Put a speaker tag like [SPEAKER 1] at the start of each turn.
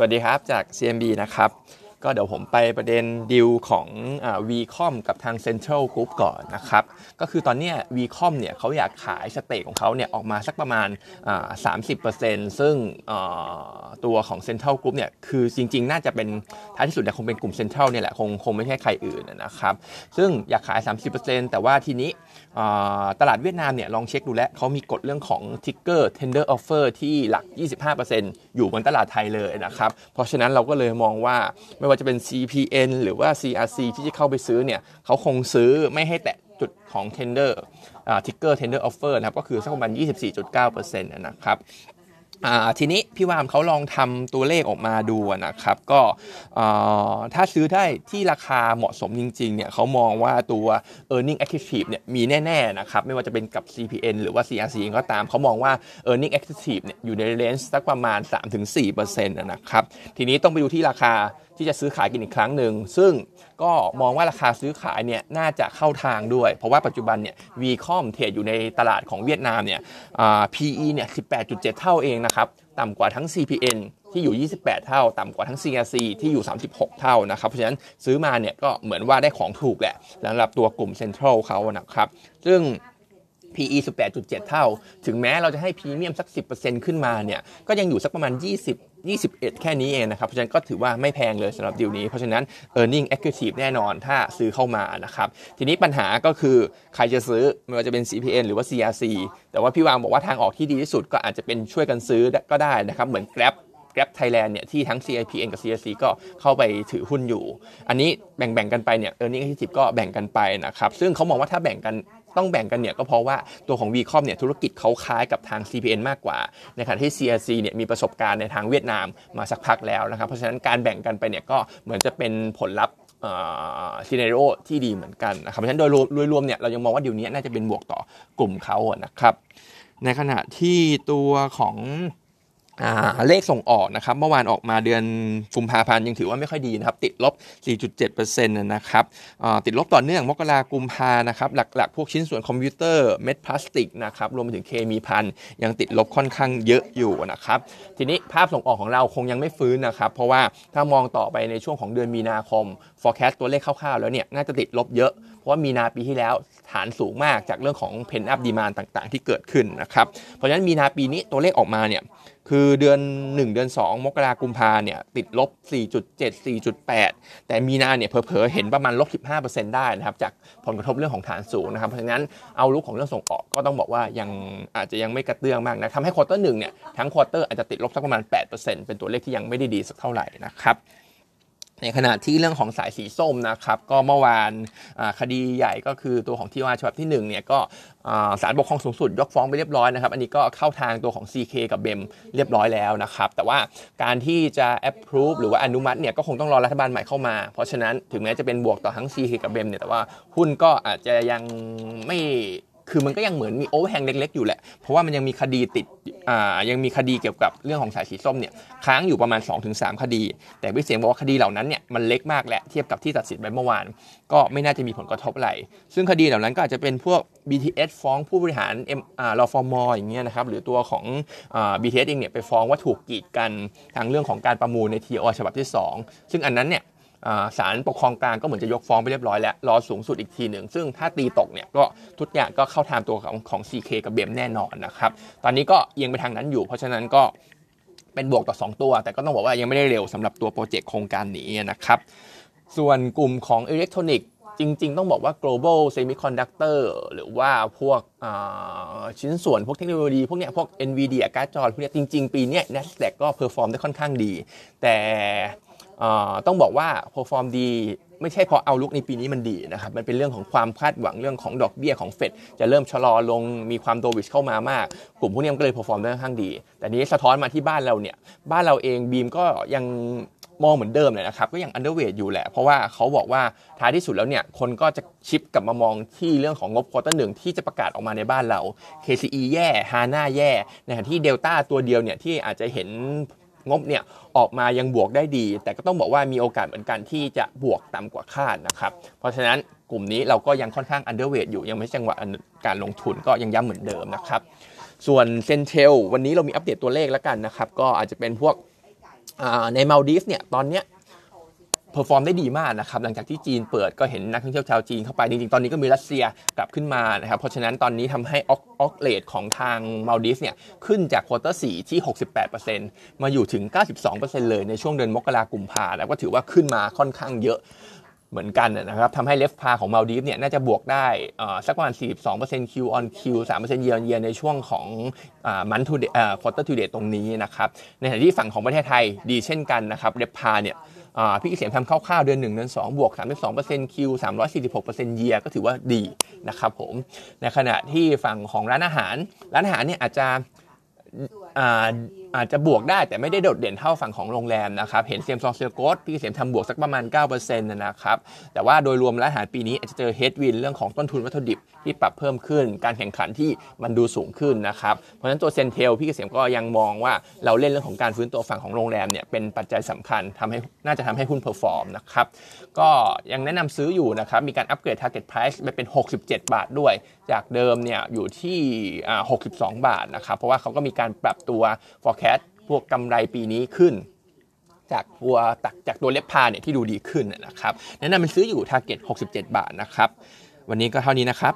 [SPEAKER 1] สวัสดีครับจาก CMB นะครับ ก็เดี๋ยวผมไปประเด็นดิวของอ VCOM กับทาง Central Group ก่อนนะครับ ก็คือตอนนี้ VCOM เนี่ยเขาอยากขายสเตทของเขาเนี่ยออกมาสักประมาณ 30%ซึ่งตัวของ Central Group เนี่ยคือจริง ๆ น่าจะเป็นท้ายที่สุดเนี่ยคงเป็นกลุ่ม Central เนี่ยแหละคงคงไม่ใช่ใครอื่นนะครับ ซึ่งอยากขาย 30%แต่ว่าทีนี้ตลาดเวียดนามเนี่ยลองเช็คดูแล้วเขามีกฎเรื่องของ Ticker Tender Offer ที่หลัก 25%อยู่บนตลาดไทยเลยนะครับ เพราะฉะนั้นเราก็เลยมองว่าไม่ว่าจะเป็น CPN หรือว่า CRC ที่จะเข้าไปซื้อเนี่ยเขาคงซื้อไม่ให้แตะจุดของ tender อ่า ticker tender offer นะครับ ก็คือสักประมาณ 24.9%นะครับ ทีนี้พี่วามเขาลองทำตัวเลขออกมาดูนะครับ ก็ถ้าซื้อได้ที่ราคาเหมาะสมจริงๆเนี่ยเขามองว่าตัว e a r n i n g accretive เนี่ยมีแน่ๆนะครับ ไม่ว่าจะเป็นกับ CPN หรือว่า CRC ก็ตามเขามองว่า e a r n i n g accretive เนี่ยอยู่ในเรนจ์สักประมาณ 3-4%นะครับ ทีนี้ต้องไปดูที่ราคาที่จะซื้อขายกันอีกครั้งหนึ่ง ซึ่งก็มองว่าราคาซื้อขายเนี่ยน่าจะเข้าทางด้วย เพราะว่าปัจจุบันเนี่ยวีคอมเทรดอยู่ในตลาดของเวียดนามเนี่ย PE เนี่ย 18.7 เท่าเองนะครับต่ำกว่าทั้ง CPN ที่อยู่ 28 เท่า ต่ำกว่าทั้ง CRC ที่อยู่ 36 เท่านะครับเพราะฉะนั้นซื้อมาเนี่ยก็เหมือนว่าได้ของถูกแหละสำหรับตัวกลุ่มเซ็นทรัลเขานะครับซึ่ง PE 18.7 เท่า ถึงแม้เราจะให้พรีเมียมสัก 10%ขึ้นมาเนี่ย ก็ยังอยู่สักประมาณ 20 21 แค่นี้เองนะครับ เพราะฉะนั้นก็ถือว่าไม่แพงเลยสำหรับดีลนี้ เพราะฉะนั้น e a r n i n g accretive แน่นอนถ้าซื้อเข้ามานะครับ ทีนี้ปัญหาก็คือใครจะซื้อไม่ว่าจะเป็น CPN หรือว่า CRC แต่ว่าพี่วางบอกว่าทางออกที่ดีที่สุดก็อาจจะเป็นช่วยกันซื้อก็ได้นะครับ เหมือน Grab Grab Thailand เนี่ยที่ทั้ง CIPN กับ CRC ก็เข้าไปถือหุ้นอยู่ อันนี้แบ่งๆกันไปเนี่ย earning accretive ก็แบ่งกันไปนะครับ ซึ่งเขามองว่าถ้าแบ่งกัน ต้องแบ่งกันเนี่ยก็เพราะว่าตัวของ VCOM เนี่ยธุรกิจเขาคล้ายกับทาง CPN มากกว่า ในขณะที่ CRC เนี่ยมีประสบการณ์ในทางเวียดนามมาสักพักแล้วนะครับ เพราะฉะนั้นการแบ่งกันไปเนี่ยก็เหมือนจะเป็นผลลัพธ์ซีเนโรที่ดีเหมือนกันนะครับเพราะฉะนั้นโดยรวมเนี่ยเรายังมองว่าเดี๋ยวนี้น่าจะเป็นบวกต่อกลุ่มเขานะครับ ในขณะที่ตัวของ เลขส่งออกนะครับเมื่อวานออกมาเดือนกุมภาพันธ์ยังถือว่าไม่ค่อยดีนะครับ ติดลบ 4.7%นะครับติดลบต่อเนื่องมกรากุมภานะครับหลักๆ พวกชิ้นส่วนคอมพิวเตอร์เม็ดพลาสติกนะครับรวมไปถึงเคมีภัณฑ์ยังติดลบค่อนข้างเยอะอยู่นะครับทีนี้ภาคส่งออกของเราคงยังไม่ฟื้นนะครับเพราะว่าถ้ามองต่อไปในช่วงของเดือนมีนาคม forecast ตัวเลขคร่าวๆแล้วเนี่ยน่าจะติดลบเยอะเพราะว่ามีนาปีที่แล้วฐานสูงมากจากเรื่องของ pent-up demand ต่างๆ ที่เกิดขึ้นนะครับเพราะฉะนั้นมีนาปีนี้ตัวเลขออกมาเนี่ย คือเดือน 1 เดือน 2 มกรากุมภาเนี่ยติดลบ 4.7 4.8 แต่มีนาเนี่ยเผลอๆเห็นประมาณลบ 15%ได้นะครับจากผลกระทบเรื่องของฐานสูงนะครับเพราะฉะนั้น outlook ของเรื่องส่งออกก็ต้องบอกว่ายังอาจจะยังไม่กระเตื้องมากนะทำให้ quarter หนึ่งเนี่ยทั้ง quarter อาจจะติดลบสักประมาณ 8%เป็นตัวเลขที่ยังไม่ได้ดีสักเท่าไหร่นะครับ ในขณะที่เรื่องของสายสีส้มนะครับก็เมื่อวานคดีใหญ่ก็คือตัวของ TOR ฉบับที่1เนี่ยก็ศาลปกครองสูงสุดยกฟ้องไปเรียบร้อยนะครับ อันนี้ก็เข้าทางตัวของ CK กับเบมเรียบร้อยแล้วนะครับ แต่ว่าการที่จะ approve หรือว่าอนุมัติเนี่ยก็คงต้องรอรัฐบาลใหม่เข้ามา เพราะฉะนั้นถึงแม้จะเป็นบวกต่อทั้ง CK กับเบมเนี่ยแต่ว่าหุ้นก็อาจจะยังไม่ คือมันก็ยังเหมือนมีโอเวอร์แฮงเล็กๆอยู่แหละ เพราะว่ามันยังมีคดีติดอ่ายังมีคดีเกี่ยวกับเรื่องของสายสีส้มเนี่ยค้างอยู่ประมาณ 2-3 คดี แต่พี่เสียงบอกว่าคดีเหล่านั้นเนี่ยมันเล็กมากแหละเทียบกับที่ตัดสินไปเมื่อวาน ก็ไม่น่าจะมีผลกระทบอะไร ซึ่งคดีเหล่านั้นก็อาจจะเป็นพวก BTS ฟ้องผู้บริหารเอ็มอ่ารอฟอร์มออย่างเงี้ยนะครับหรือตัวของอ่า BTS เองเนี่ยไปฟ้องว่าถูกกีดกันทางเรื่องของการประมูลใน TOR ฉบับที่ 2 ซึ่งอันนั้นเนี่ย ศาลปกครองกลางก็เหมือนจะยกฟ้องไปเรียบร้อยแล้ว รอสูงสุดอีกทีหนึ่ง ซึ่งถ้าตีตกเนี่ยก็ทุกอย่างก็เข้าทางตัวของของ CK กับ BEM แน่นอนนะครับ ตอนนี้ก็เอียงไปทางนั้นอยู่ เพราะฉะนั้นก็เป็นบวกต่อ 2 ตัว แต่ก็ต้องบอกว่ายังไม่ได้เร็วสำหรับตัวโปรเจกต์โครงการนี้นะครับ ส่วนกลุ่มของอิเล็กทรอนิกส์จริง ๆ ต้องบอกว่า global semiconductor หรือว่าพวกชิ้นส่วนพวกเทคโนโลยีพวกเนี้ยพวก NVIDIA การ์ดจอพวกเนี้ยจริง ๆ ปีนี้ NASDAQ ก็ perform ได้ค่อนข้างดี แต่ ต้องบอกว่า perform ดีไม่ใช่เพราะ outlook ในปีนี้มันดีนะครับ มันเป็นเรื่องของความคาดหวังเรื่องของดอกเบี้ยของเฟดจะเริ่มชะลอลงมีความ dovish เข้ามามาก กลุ่มพวกนี้ก็เลย perform ได้ค่อนข้างดี แต่นี้สะท้อนมาที่บ้านเราเนี่ย บ้านเราเองบีมก็ยังมองเหมือนเดิมเลยนะครับ ก็ยัง underweight อยู่แหละ เพราะว่าเขาบอกว่าท้ายที่สุดแล้วเนี่ย คนก็จะ shift กลับมามองที่เรื่องของงบ quarter หนึ่งที่จะประกาศออกมาในบ้านเรา KCE แย่ HANA แย่ในขณะที่เดลต้าตัวเดียวเนี่ยที่อาจจะเห็น งบเนี่ยออกมายังบวกได้ดี แต่ก็ต้องบอกว่ามีโอกาสเหมือนกันที่จะบวกต่ำกว่าคาดนะครับ เพราะฉะนั้นกลุ่มนี้เราก็ยังค่อนข้าง underweight อยู่ยังไม่ใช่จังหวะการลงทุนก็ยังย้ำเหมือนเดิมนะครับ ส่วน CENTEL วันนี้เรามีอัปเดตตัวเลขแล้วกันนะครับ ก็อาจจะเป็นพวกในมาลดีฟเนี่ยตอนเนี้ย perform ได้ดีมากนะครับหลังจากที่จีนเปิดก็เห็นนักท่องเที่ยวชาวจีนเข้าไป จริงๆ ตอนนี้ก็มีรัสเซียกลับขึ้นมานะครับเพราะฉะนั้นตอนนี้ทำให้ occ occ rate ของทางมาลดีฟเนี่ยขึ้นจาก quarter 4ที่ 68%มาอยู่ถึง 92%เลยในช่วงเดือนมกราคมกุมภาแล้วก็ถือว่าขึ้นมาค่อนข้างเยอะเหมือนกันนะครับทำให้ RevPAR ของมาลดีฟเนี่ยน่าจะบวกได้สักประมาณ 42% Q on Q 3% year on year ในช่วงของ month-to-date quarter-to-date ตรงนี้นะครับ ในขณะที่ฝั่งของประเทศไทยดีเช่นกันนะครับ RevPAR เนี่ย พี่เกษมทำคร่าวๆ เดือน 1 เดือน 2 บวก 32% Q 346%เยียก็ถือว่าดีนะครับผม ในขณะที่ฝั่งของร้านอาหาร ร้านอาหารเนี่ยอาจจะ อาจจะบวกได้แต่ไม่ได้โดดเด่นเท่าฝั่งของโรงแรมนะครับ เห็น same-store sales growth พี่เกษมทำบวกสักประมาณ 9%นะครับ แต่ว่าโดยรวมร้านอาหารปีนี้อาจจะเจอ headwind เรื่องของต้นทุนวัตถุดิบที่ปรับเพิ่มขึ้น การแข่งขันที่มันดูสูงขึ้นนะครับ เพราะฉะนั้นตัว CENTEL พี่เกษมก็ยังมองว่าเราเล่นเรื่องของการฟื้นตัวฝั่งของโรงแรมเนี่ยเป็นปัจจัยสำคัญทำให้น่าจะทำให้หุ้น perform นะครับ ก็ยังแนะนำซื้ออยู่นะครับ มีการอัปเกรด target price ไปเป็น 67 บาทด้วย จากเดิมเนี่ยอยู่ที่ 62 บาทนะครับ เพราะว่าเขาก็มีการปรับตัว forecast พวกกำไรปีนี้ขึ้น จากตัวตักจากตัวเล็บพาเนี่ยที่ดูดีขึ้นนะครับแนะนำเป็นซื้ออยู่ target 67 บาทนะครับ วันนี้ก็เท่านี้นะครับ